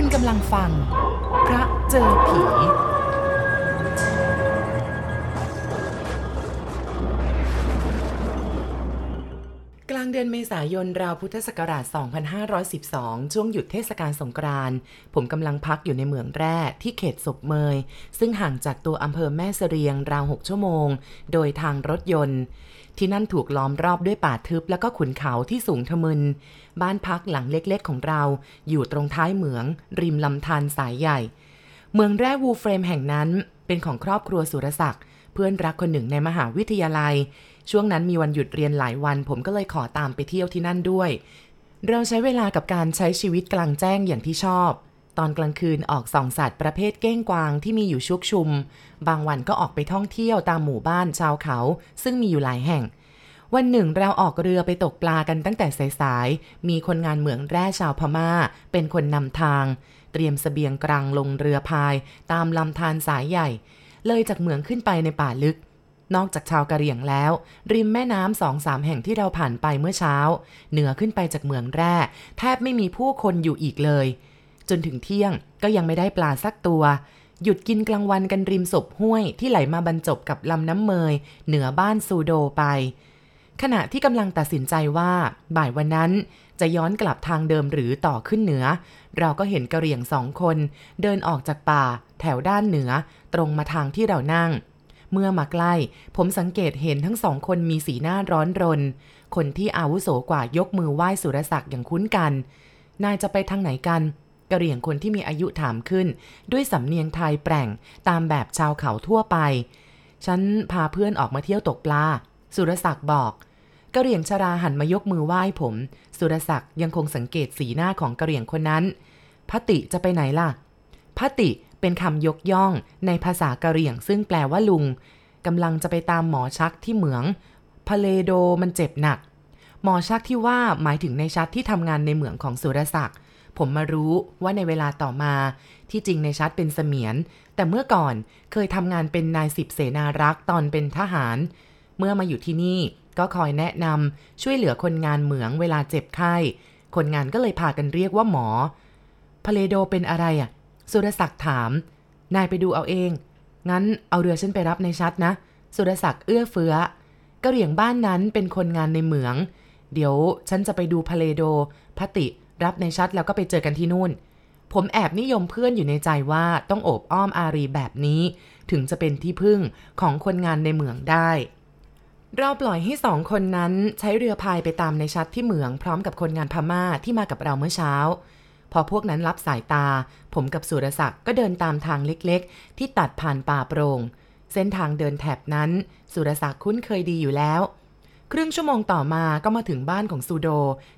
คุณกำลังฟัง พระเจอผี กลางเดือนเมษายนราวพุทธศักราช 2512 ช่วงหยุดเทศกาลสงกรานต์ผมกำลังพักอยู่ในเหมืองแร่ที่เขตศพเมย ซึ่งห่างจากตัวอำเภอแม่เสรียงราว 6 ชั่วโมง โดยทางรถยนต์ ที่นั่นถูกล้อมรอบด้วยป่าทึบแล้วก็ขุนเขาที่สูงทะมึน บ้านพักหลังเล็กๆของเรา อยู่ตรงท้ายเหมือง ริมลำธารสายใหญ่ เมืองแร่วูเฟรมแห่งนั้นเป็นของครอบครัวสุรศักดิ์เพื่อนรักคนหนึ่งในมหาวิทยาลัย ช่วงนั้นมีวันหยุดเรียนหลายวัน ผมก็เลยขอตามไปเที่ยวที่นั่นด้วย เราใช้เวลากับการใช้ชีวิตกลางแจ้งอย่างที่ชอบตอนกลางคืนออกส่องสัตว์ประเภทเก้งกวางที่มีอยู่ชุกชุม บางวันก็ออกไปท่องเที่ยวตามหมู่บ้านชาวเขา ซึ่งมีอยู่หลายแห่ง วันหนึ่งเราออกเรือไปตกปลากันตั้งแต่สายๆ มีคนงานเหมืองแร่ชาวพม่า เป็นคนนำทาง เตรียมสเสบียงกลางลงเรือพาย ตามลำธารสายใหญ่ เลยจากเหมืองขึ้นไปในป่าลึก นอกจากชาวกะเหรี่ยงแล้ว ริมแม่น้ำสองสามแห่งที่เราผ่านไปเมื่อเช้า เหนือขึ้นไปจากเหมืองแร่ แทบไม่มีผู้คนอยู่อีกเลย จนถึงเที่ยงก็ยังไม่ได้ปลาสักตัวหยุดกินกลางวันกันริมศพห้วยที่ไหลมาบรรจบกับลำน้ำเมย เหนือบ้านซูโดไป ขณะที่กำลังตัดสินใจว่า บ่ายวันนั้นจะย้อนกลับทางเดิมหรือต่อขึ้นเหนือ เราก็เห็นกระเหรี่ยงสองคน เดินออกจากป่า แถวด้านเหนือ ตรงมาทางที่เรานั่ง เมื่อมาใกล้ ผมสังเกตเห็นทั้งสองคนมีสีหน้าร้อนรน คนที่อาวุโสกว่ายกมือไหว้สุรศักดิ์อย่างคุ้นกัน นายจะไปทางไหนกันกระเหรี่ยงคนที่มีอายุถามขึ้น ด้วยสำเนียงไทยแปร่งตามแบบชาวเขาทั่วไป ฉันพาเพื่อนออกมาเที่ยวตกปลา สุรศักดิ์บอก กระเหรี่ยงชราหันมายกมือไหว้ผม สุรศักดิ์ยังคงสังเกตสีหน้าของกระเหรี่ยงคนนั้นพติจะไปไหนล่ะพติเป็นคำยกย่องในภาษากะเหรี่ยงซึ่งแปลว่าลุงกำลังจะไปตามหมอชักที่เหมืองพาเลโดมันเจ็บหนัก หมอชักที่ว่าหมายถึงในชัดที่ทำงานในเหมืองของสุรศักดิ์ผมมารู้ว่าในเวลาต่อมา ที่จริงในชัดเป็นเสมียน แต่เมื่อก่อนเคยทำงานเป็นนายสิบเสนารักษ์ตอนเป็นทหาร เมื่อมาอยู่ที่นี่ ก็คอยแนะนำช่วยเหลือคนงานเหมืองเวลาเจ็บไข้ คนงานก็เลยพากันเรียกว่าหมอพเลโดเป็นอะไรอะ สุรศักดิ์ถาม นายไปดูเอาเอง งั้นเอาเรือฉันไปรับในชัดนะ สุรศักดิ์เอื้อเฟื้อกระเหรี่ยงบ้านนั้นเป็นคนงานในเหมือง เดี๋ยวฉันจะไปดูพาเลโดพติรับในชัดแล้วก็ไปเจอกันที่นู่น ผมแอบนิยมเพื่อนอยู่ในใจว่าต้องโอบอ้อมอารีแบบนี้ ถึงจะเป็นที่พึ่งของคนงานในเหมืองได้ เราปล่อยให้สองคนนั้นใช้เรือพายไปตามในชัดที่เหมืองพร้อมกับคนงานพม่าที่มากับเราเมื่อเช้า พอพวกนั้นรับสายตา ผมกับสุรศักดิ์ก็เดินตามทางเล็กๆ ที่ตัดผ่านป่าโปรง่งเส้นทางเดินแถบนั้น สุรศักดิ์คุ้นเคยดีอยู่แล้ว ครึ่งชั่วโมงต่อมาก็มาถึงบ้านของซูโด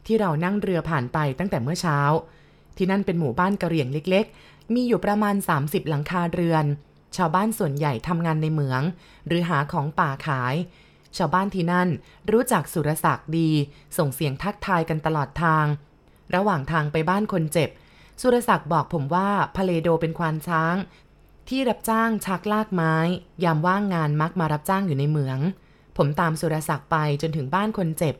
ที่เรานั่งเรือผ่านไปตั้งแต่เมื่อเช้า ที่นั่นเป็นหมู่บ้านกะเหรี่ยงเล็ก ๆ มีอยู่ประมาณ 30 หลังคาเรือน ชาวบ้านส่วนใหญ่ทำงานในเหมือง หรือหาของป่าขาย ชาวบ้านที่นั่นรู้จักสุรศักดิ์ดี ส่งเสียงทักทายกันตลอดทาง ระหว่างทางไปบ้านคนเจ็บ สุรศักดิ์บอกผมว่าพาเลโดเป็นควานช้าง ที่รับจ้างชักลากไม้ ยามว่างงานมักมารับจ้างอยู่ในเหมือง ผมตามสุรศักดิ์ไปจนถึงบ้านคนเจ็บ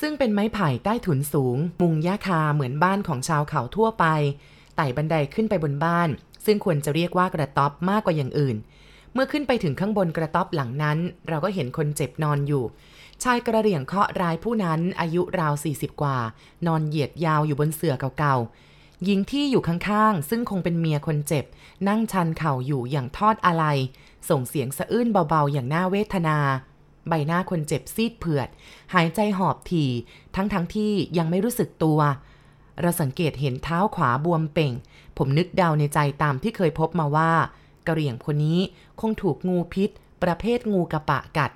ซึ่งเป็นไม้ไผ่ใต้ถุนสูง มุงหญ้าคาเหมือนบ้านของชาวเขาทั่วไปไต่บันไดขึ้นไปบนบ้าน ซึ่งควรจะเรียกว่ากระต๊อบมากกว่าอย่างอื่น เมื่อขึ้นไปถึงข้างบนกระต๊อบหลังนั้น เราก็เห็นคนเจ็บนอนอยู่ ชายกระเหรี่ยงเคราะห์รายผู้นั้นอายุราว 40 กว่า นอนเหยียดยาวอยู่บนเสื่อเก่าๆหญิงที่อยู่ข้างๆ ซึ่งคงเป็นเมียคนเจ็บ นั่งชันเข่าอยู่อย่างทอดอะไร ส่งเสียงสะอื้นเบาๆ อย่างน่าเวทนา ใบหน้าคนเจ็บซีดเผือด หายใจหอบถี่ ทั้งๆทที่ยังไม่รู้สึกตัวเราสังเกตเห็นเท้าขวาบวมเป่ง ผมนึกเดาในใจตามที่เคยพบมาว่า กระเหรี่ยงคนนี้คงถูกงูพิษ ประเภทงูกระปะกัด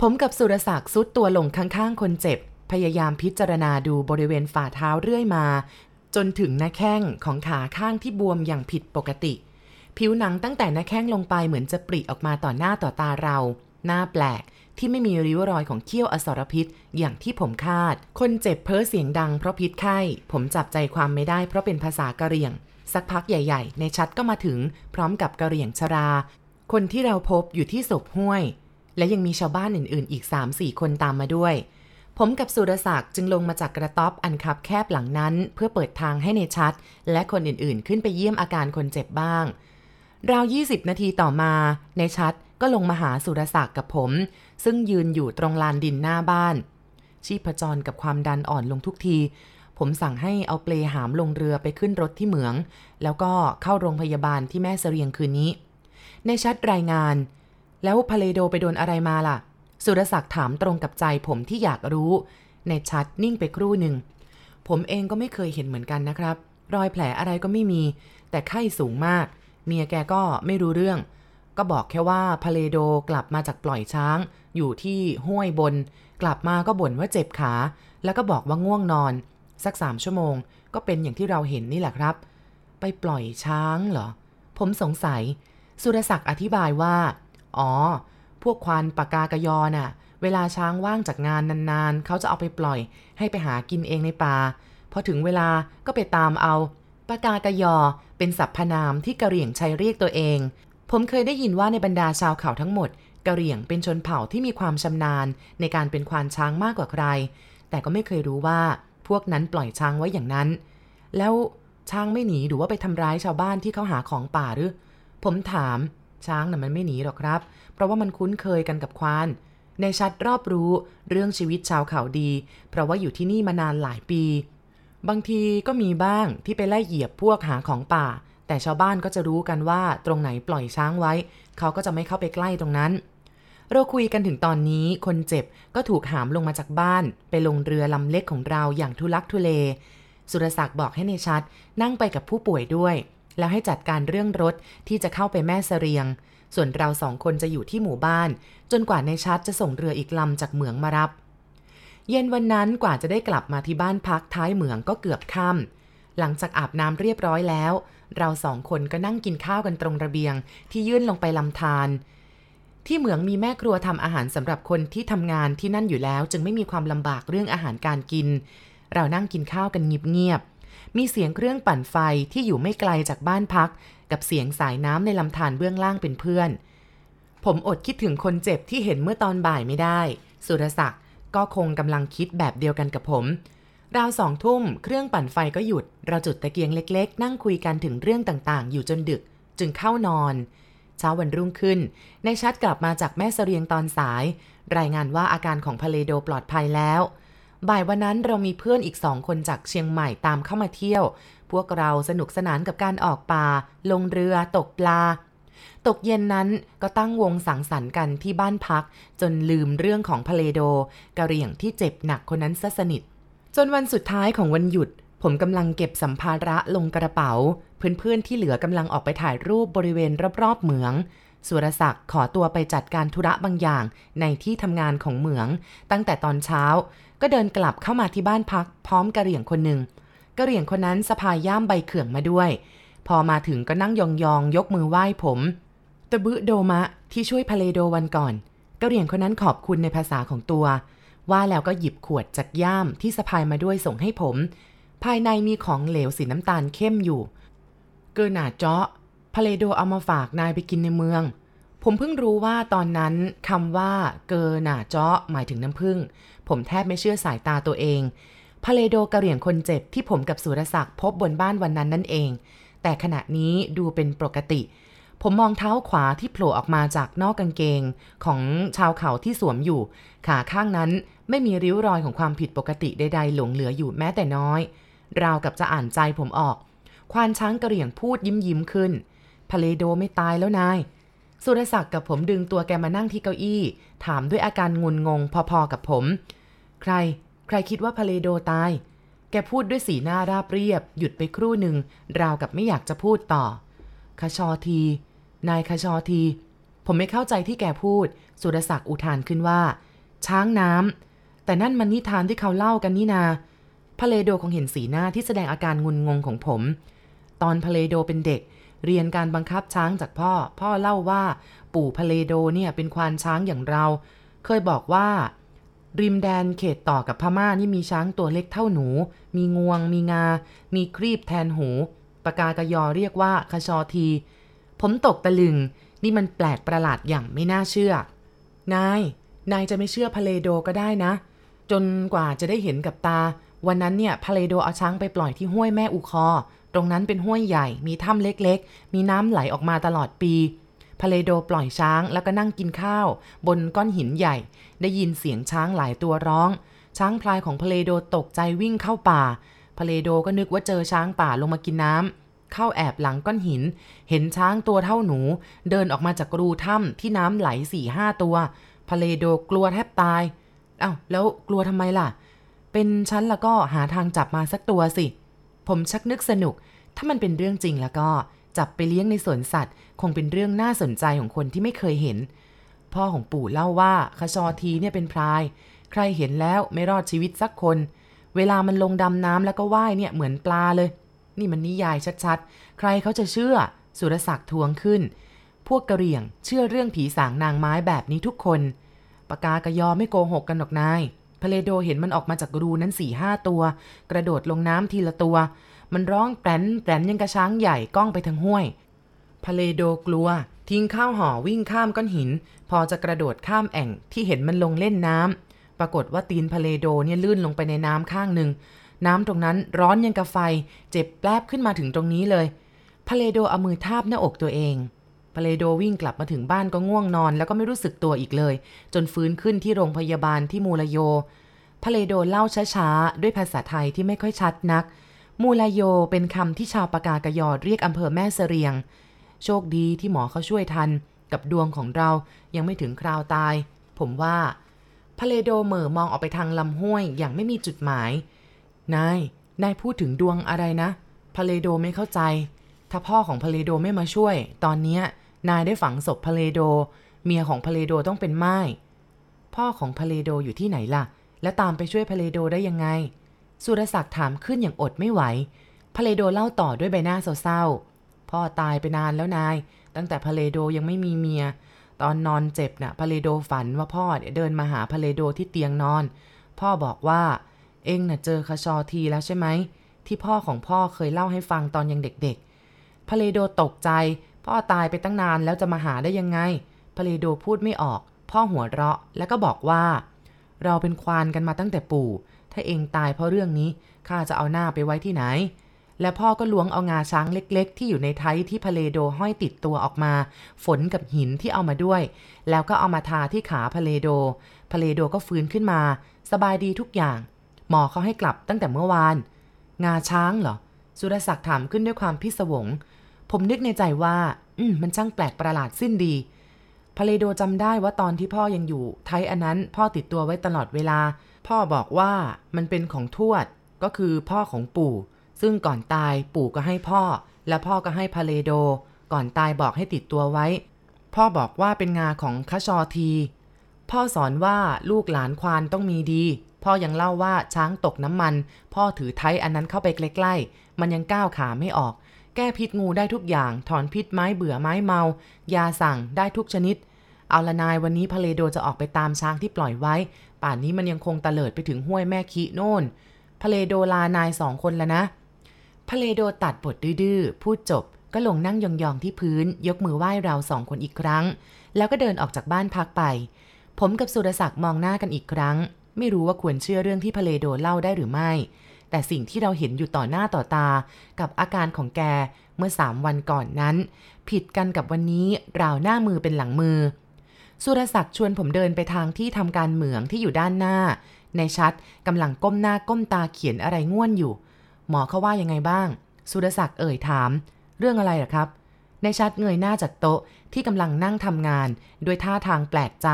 ผมกับสุรศักดิ์ซุดตัวลงข้างๆ คนเจ็บ พยายามพิจารณาดูบริเวณฝ่าเท้าเรื่อยมา จนถึงหน้าแข้งของขาข้างที่บวมอย่างผิดปกติ ผิวหนังตั้งแต่หน้าแข้งลงไปเหมือนจะปริออกมาต่อหน้าต่อตาเรา หน้าแปลกที่ไม่มีริ้วรอยของเขี้ยวอสรพิษ อย่างที่ผมคาด คนเจ็บเพ้อเสียงดังเพราะพิษไข้ ผมจับใจความไม่ได้เพราะเป็นภาษากะเหรี่ยง สักพักใหญ่ๆ ในชัดก็มาถึงพร้อมกับกะเหรี่ยงชรา คนที่เราพบอยู่ที่ศพห้วย และยังมีชาวบ้านอื่นๆ อีก 3-4 คนตามมาด้วย ผมกับสุรศักดิ์จึงลงมาจากกระต๊อบอันคับแคบหลังนั้น เพื่อเปิดทางให้ในชัด และคนอื่นๆ ขึ้นไปเยี่ยมอาการคนเจ็บบ้าง ราว 20 นาทีต่อมาในชัดก็ลงมาหาสุรศักดิ์กับผม ซึ่งยืนอยู่ตรงลานดินหน้าบ้านชีพจรกับความดันอ่อนลงทุกที ผมสั่งให้เอาเปลหามลงเรือไปขึ้นรถที่เหมือง แล้วก็เข้าโรงพยาบาลที่แม่เสรียงคืนนี้ ในชัดรายงาน แล้วพาเลโดไปโดนอะไรมาล่ะ สุรศักดิ์ถามตรงกับใจผมที่อยากรู้ ในชัดนิ่งไปครู่หนึ่ง ผมเองก็ไม่เคยเห็นเหมือนกันนะครับ รอยแผลอะไรก็ไม่มี แต่ไข้สูงมาก เมียแกก็ไม่รู้เรื่อง ก็บอกแค่ว่าพาเลโดกลับมาจากปล่อยช้าง อยู่ที่ห้วยบน กลับมาก็บ่นว่าเจ็บขา แล้วก็บอกว่าง่วงนอน สักสามชั่วโมง ก็เป็นอย่างที่เราเห็นนี่แหละครับ ไปปล่อยช้างเหรอ ผมสงสัย สุรศักดิ์อธิบายว่า อ๋อ พวกควานปากกากยอน่ะ เวลาช้างว่างจากงานนานๆ เขาจะเอาไปปล่อย ให้ไปหากินเองในป่า พอถึงเวลาก็ไปตามเอาปากากยอ เป็นสรรพนามที่กะเหรี่ยงใช้เรียกตัวเอง ผมเคยได้ยินว่าในบรรดาชาวเขาทั้งหมดกะเหรี่ยงเป็นชนเผ่าที่มีความชำนาญในการเป็นควานช้างมากกว่าใคร แต่ก็ไม่เคยรู้ว่า พวกนั้นปล่อยช้างไว้อย่างนั้น แล้วช้างไม่หนีหรือว่าไปทำร้ายชาวบ้านที่เขาหาของป่าหรือ ผมถามช้างน่ะมันไม่หนีหรอกครับ เพราะว่ามันคุ้นเคยกันกับควานในชัดรอบรู้เรื่องชีวิตชาวเขาดี เพราะว่าอยู่ที่นี่มานานหลายปี บางทีก็มีบ้างที่ไปไล่เหยียบพวกหาของป่า แต่ชาวบ้านก็จะรู้กันว่าตรงไหนปล่อยช้างไว้ เขาก็จะไม่เข้าไปใกล้ตรงนั้น เราคุยกันถึงตอนนี้คนเจ็บก็ถูกหามลงมาจากบ้าน ไปลงเรือลำเล็กของเราอย่างทุลักทุเล สุรศักดิ์บอกให้ในชัดนั่งไปกับผู้ป่วยด้วย แล้วให้จัดการเรื่องรถที่จะเข้าไปแม่เสรียง ส่วนเราสองคนจะอยู่ที่หมู่บ้าน จนกว่าในชัดจะส่งเรืออีกลำจากเหมืองมารับ เย็นวันนั้นกว่าจะได้กลับมาที่บ้านพักท้ายเหมืองก็เกือบค่ำหลังจากอาบน้ำเรียบร้อยแล้ว เราสองคนก็นั่งกินข้าวกันตรงระเบียงที่ยื่นลงไปลำธาร ที่เหมืองมีแม่ครัวทำอาหารสำหรับคนที่ทำงานที่นั่นอยู่แล้ว จึงไม่มีความลำบากเรื่องอาหารการกิน เรานั่งกินข้าวกันเงียบๆมีเสียงเครื่องปั่นไฟที่อยู่ไม่ไกลจากบ้านพัก กับเสียงสายน้ำในลำธารเบื้องล่างเป็นเพื่อน ผมอดคิดถึงคนเจ็บที่เห็นเมื่อตอนบ่ายไม่ได้ สุรศักดิ์ก็คงกำลังคิดแบบเดียวกันกับผมราวสองทุ่มเครื่องปั่นไฟก็หยุด เราจุดตะเกียงเล็ก ๆ นั่งคุยกันถึงเรื่องต่างๆ อยู่จนดึก จึงเข้านอน ช้าวันรุ่งขึ้น ในชัดกลับมาจากแม่เสรียงตอนสาย รายงานว่าอาการของพาเลโดปลอดภัยแล้ว บ่ายวันนั้นเรามีเพื่อนอีกสองคนจากเชียงใหม่ตามเข้ามาเที่ยว พวกเราสนุกสนานกับการออกป่า ลงเรือ ตกปลา ตกเย็นนั้นก็ตั้งวงสังสรรค์กันที่บ้านพัก จนลืมเรื่องของพาเลโดกะเรี่ยงที่เจ็บหนักคนนั้นซะสนิทจนวันสุดท้ายของวันหยุด ผมกำลังเก็บสัมภาระลงกระเป๋า เพื่อนๆที่เหลือกำลังออกไปถ่ายรูปบริเวณรอบๆเหมือง สุรศักดิ์ขอตัวไปจัดการธุระบางอย่างในที่ทำงานของเหมือง ตั้งแต่ตอนเช้า ก็เดินกลับเข้ามาที่บ้านพัก พร้อมกะเหรี่ยงคนหนึ่งกะเหรี่ยงคนนั้นสะพายย่ามใบเขื่องมาด้วย พอมาถึงก็นั่งยองๆยกมือไหว้ผมตะบึโดมะที่ช่วยพาเลโดวันก่อนกะเหรี่ยงคนนั้นขอบคุณในภาษาของตัว ว่าแล้วก็หยิบขวดจากย่ามที่สะพายมาด้วยส่งให้ผม ภายในมีของเหลวสีน้ำตาลเข้มอยู่ เกอหนาเจาะพาเลโดเอามาฝากนายไปกินในเมือง ผมเพิ่งรู้ว่าตอนนั้นคำว่าเกอหนาเจาะหมายถึงน้ำผึ้งผมแทบไม่เชื่อสายตาตัวเองพาเลโดกระเหรี่ยงคนเจ็บที่ผมกับสุรศักดิ์พบบนบ้านวันนั้นนั่นเอง แต่ขณะนี้ดูเป็นปกติ ผมมองเท้าขวาที่โผล่ออกมาจากนอกกางเกงของชาวเขาที่สวมอยู่ ขาข้างนั้นไม่มีริ้วรอยของความผิดปกติใดๆหลงเหลืออยู่แม้แต่น้อย ราวกับจะอ่านใจผมออก ควานช้างกระเหรี่ยงพูดยิ้มยิ้มขึ้นพาเลโดไม่ตายแล้วนาย สุรศักดิ์กับผมดึงตัวแกมานั่งที่เก้าอี้ ถามด้วยอาการงุนงงพอๆกับผม ใคร ใครคิดว่าพาเลโดตาย แกพูดด้วยสีหน้าราบเรียบ หยุดไปครู่หนึ่ง ราวกับไม่อยากจะพูดต่อคชอที นายคชอที ผมไม่เข้าใจที่แกพูด สุรศักดิ์อุทานขึ้นว่า ช้างน้ำแต่นั่นมันนิทานที่เขาเล่ากันนี่นา พเลโดคงเห็นสีหน้าที่แสดงอาการงุนงงของผม ตอนพเลโดเป็นเด็ก เรียนการบังคับช้างจากพ่อ พ่อเล่าว่า ปู่พเลโดเนี่ยเป็นควานช้างอย่างเรา เคยบอกว่า ริมแดนเขตต่อกับพม่านี่มีช้างตัวเล็กเท่าหนู มีงวง มีงา มีครีบแทนหูปากากยอเรียกว่าคชอที ผมตกตะลึง นี่มันแปลกประหลาดอย่างไม่น่าเชื่อ นาย นายจะไม่เชื่อพเลโดก็ได้นะ จนกว่าจะได้เห็นกับตา วันนั้นเนี่ยพาเลโดเอาช้างไปปล่อยที่ห้วยแม่อุคอ ตรงนั้นเป็นห้วยใหญ่ มีถ้ำเล็กๆ มีน้ำไหลออกมาตลอดปีพาเลโดปล่อยช้างแล้วก็นั่งกินข้าว บนก้อนหินใหญ่ ได้ยินเสียงช้างหลายตัวร้อง ช้างพลายของพาเลโดตกใจวิ่งเข้าป่าพาเลโดก็นึกว่าเจอช้างป่าลงมากินน้ำเข้าแอบหลังก้อนหิน เห็นช้างตัวเท่าหนู เดินออกมาจากรูถ้ำที่น้ำไหลสี่ห้าตัวพาเลโดกลัวแทบตายอา้าวแล้วกลัวทำไมล่ะ เป็นฉันแล้วก็หาทางจับมาสักตัวสิ ผมชักนึกสนุก ถ้ามันเป็นเรื่องจริงแล้วก็จับไปเลี้ยงในสวนสัตว์ คงเป็นเรื่องน่าสนใจของคนที่ไม่เคยเห็น พ่อของปู่เล่าว่าคชอทีเนี่ยเป็นพราย ใครเห็นแล้วไม่รอดชีวิตสักคน เวลามันลงดำน้ำแล้วก็ว่ายเนี่ยเหมือนปลาเลย นี่มันนิยายชัดๆ ใครเขาจะเชื่อ สุรศักดิ์ทวงขึ้น พวกกระเหรี่ยงเชื่อเรื่องผีสางนางไม้แบบนี้ทุกคนปากากะยอไม่โกหกกันหรอกนาย พเลโดเห็นมันออกมาจากรูนั้นสี่ห้าตัว กระโดดลงน้ำทีละตัว มันร้องแปรนแปรนยังกระช้างใหญ่ก้องไปทางห้วยพาเลโดกลัว ทิ้งข้าวห่อวิ่งข้ามก้อนหิน พอจะกระโดดข้ามแอ่งที่เห็นมันลงเล่นน้ำปรากฏว่าตีนพาเลโดเนี่ยลื่นลงไปในน้ำข้างหนึ่งน้ำตรงนั้นร้อนยังกระไฟ เจ็บแปลบขึ้นมาถึงตรงนี้เลยพาเลโดเอามือทาบหน้าอกตัวเอง พาเลโดวิ่งกลับมาถึงบ้านก็ง่วงนอน แล้วก็ไม่รู้สึกตัวอีกเลย จนฟื้นขึ้นที่โรงพยาบาลที่มูลโยพาเลโดเล่าช้าๆ ด้วยภาษาไทยที่ไม่ค่อยชัดนัก มูลาโยเป็นคำที่ชาวปากากยอดเรียกอำเภอแม่เสรียง โชคดีที่หมอเขาช่วยทัน กับดวงของเรายังไม่ถึงคราวตาย ผมว่าพาเลโดเหม่อมองออกไปทางลำห้วยอย่างไม่มีจุดหมาย นาย นายพูดถึงดวงอะไรนะพาเลโดไม่เข้าใจ ถ้าพ่อของพาเลโดไม่มาช่วย ตอนนี้ นายได้ฝังศพพาเลโด เมียของพาเลโดต้องเป็นหม้าย พ่อของพาเลโดอยู่ที่ไหนล่ะ แล้วตามไปช่วยพาเลโดได้ยังไง สุรศักดิ์ถามขึ้นอย่างอดไม่ไหว พเลโดเล่าต่อด้วยใบหน้าเศร้าๆ พ่อตายไปนานแล้วนาย ตั้งแต่พเลโดยังไม่มีเมีย ตอนนอนเจ็บน่ะพเลโดฝันว่าพ่อเดินมาหาพเลโดที่เตียงนอน พ่อบอกว่า เองนะ่ะเจอคาชอทีแล้วใช่ไหม ที่พ่อของพ่อเคยเล่าให้ฟังตอนยังเด็กๆพเลโดตกใจ พ่อตายไปตั้งนานแล้วจะมาหาได้ยังไงพเลโดพูดไม่ออก พ่อหัวเราะแล้วก็บอกว่า เราเป็นควานกันมาตั้งแต่ปู่ ถ้าเองตายเพราะเรื่องนี้ข้าจะเอาหน้าไปไว้ที่ไหน และพ่อก็ล้วงเอางาช้างเล็ก ๆ ที่อยู่ในไทที่พเลโดห้อยติดตัวออกมา ฝนกับหินที่เอามาด้วย แล้วก็เอามาทาที่ขาพเลโดพเลโดก็ฟื้นขึ้นมา สบายดีทุกอย่าง หมอเขาให้กลับตั้งแต่เมื่อวาน งาช้างเหรอสุรศักดิ์ถามขึ้นด้วยความพิศวง ผมนึกในใจว่า อืมมันช่างแปลกประหลาดสิ้นดีพเลโดจำได้ว่าตอนที่พ่อยังอยู่ ไทอันนั้นพ่อติดตัวไว้ตลอดเวลา พ่อบอกว่ามันเป็นของทวด ก็คือพ่อของปู่ ซึ่งก่อนตายปู่ก็ให้พ่อ และพ่อก็ให้พาเลโด ก่อนตายบอกให้ติดตัวไว้ พ่อบอกว่าเป็นงาของคชอที พ่อสอนว่าลูกหลานควานต้องมีดี พ่อยังเล่าว่าช้างตกน้ำมัน พ่อถือไทอันนั้นเข้าไปใกล้ๆมันยังก้าวขาไม่ออก แก้พิษงูได้ทุกอย่าง ถอนพิษไม้เบื่อไม้เมา ยาสั่งได้ทุกชนิด เอาละนายวันนี้พาเลโดจะออกไปตามช้างที่ปล่อยไว้ ป่านนี้มันยังคงตะเลิดไปถึงห้วยแม่คีโน่นพเลโดลานายสองคนแล้วนะพเลโดตัดบทดื้อพูดจบก็ลงนั่งยองๆที่พื้น ยกมือไหว้เราสองคนอีกครั้ง แล้วก็เดินออกจากบ้านพักไป ผมกับสุรศักดิ์มองหน้ากันอีกครั้ง ไม่รู้ว่าควรเชื่อเรื่องที่พเลโดเล่าได้หรือไม่ แต่สิ่งที่เราเห็นอยู่ต่อหน้าต่อตา กับอาการของแกเมื่อสามวันก่อนนั้น ผิดกันกับวันนี้ราวหน้ามือเป็นหลังมือ สุรศักดิ์ชวนผมเดินไปทางที่ทำการเหมืองที่อยู่ด้านหน้า ในชัดกำลังก้มหน้าก้มตาเขียนอะไรง่วนอยู่ หมอเขาว่ายังไงบ้าง สุรศักดิ์เอ่ยถาม เรื่องอะไรหรอครับ ในชัดเงยหน้าจากโต๊ะที่กำลังนั่งทำงานโดยท่าทางแปลกใจ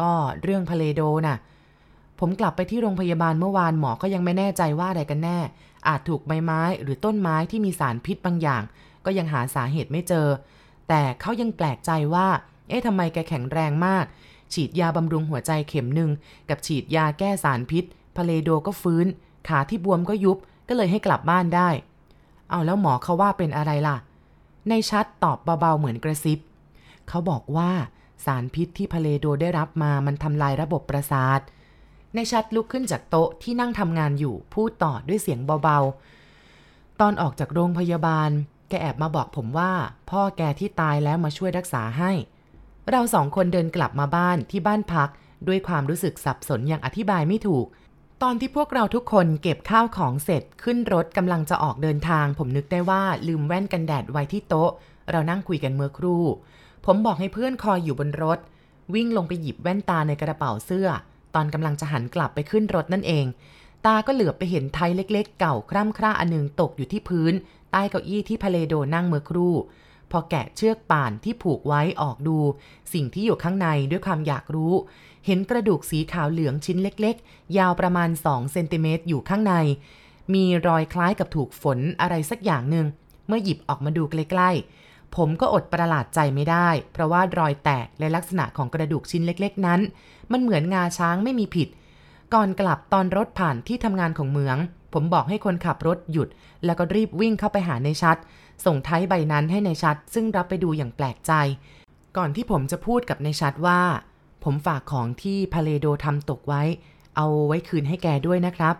ก็เรื่องพเลโดนะ่ะ ผมกลับไปที่โรงพยาบาลเมื่อวานหมอก็ยังไม่แน่ใจว่าอะไรกันแน่ อาจถูกใบไม้หรือต้นไม้ที่มีสารพิษบางอย่าง ก็ยังหาสาเหตุไม่เจอ แต่เขายังแปลกใจว่า เอ๊ะทำไมแกแข็งแรงมาก ฉีดยาบำรุงหัวใจเข็มหนึ่งกับฉีดยาแก้สารพิษพเลโดก็ฟื้น ขาที่บวมก็ยุบก็เลยให้กลับบ้านได้ เอาแล้วหมอเขาว่าเป็นอะไรล่ะ ในชัดตอบเบาๆเหมือนกระซิบ เขาบอกว่าสารพิษที่พเลโดได้รับมามันทำลายระบบประสาท ในชัดลุกขึ้นจากโต๊ะที่นั่งทำงานอยู่พูดต่อด้วยเสียงเบาๆ ตอนออกจากโรงพยาบาล แกแอบมาบอกผมว่า พ่อแกที่ตายแล้วมาช่วยรักษาให้ เราสองคนเดินกลับมาบ้านที่บ้านพัก ด้วยความรู้สึกสับสนอย่างอธิบายไม่ถูก ตอนที่พวกเราทุกคนเก็บข้าวของเสร็จขึ้นรถกำลังจะออกเดินทาง ผมนึกได้ว่าลืมแว่นกันแดดไว้ที่โต๊ะ เรานั่งคุยกันเมื่อครู่ ผมบอกให้เพื่อนคอยอยู่บนรถ วิ่งลงไปหยิบแว่นตาในกระเป๋าเสื้อ ตอนกำลังจะหันกลับไปขึ้นรถนั่นเอง ตาก็เหลือบไปเห็นไทยเล็กๆ เก่าคร่ำคร่าอันหนึงตกอยู่ที่พื้น ใต้เก้าอี้ที่พะเลโดนั่งเมื่อครู่ พอแกะเชือกป่านที่ผูกไว้ออกดู สิ่งที่อยู่ข้างในด้วยความอยากรู้ เห็นกระดูกสีขาวเหลืองชิ้นเล็กๆ ยาวประมาณ2เซนติเมตรอยู่ข้างใน มีรอยคล้ายกับถูกฝนอะไรสักอย่างหนึ่งเมื่อหยิบออกมาดูใกล้ๆ ผมก็อดประหลาดใจไม่ได้ เพราะว่ารอยแตกและลักษณะของกระดูกชิ้นเล็กๆ นั้น มันเหมือนงาช้างไม่มีผิด ก่อนกลับตอนรถผ่านที่ทำงานของเมือง ผมบอกให้คนขับรถหยุด แล้วก็รีบวิ่งเข้าไปหาในชัด ส่งไทยใบนั้นให้ในชัด ซึ่งรับไปดูอย่างแปลกใจ ก่อนที่ผมจะพูดกับในชัดว่า ผมฝากของที่พาเลโดทำตกไว้ เอาไว้คืนให้แกด้วยนะครับ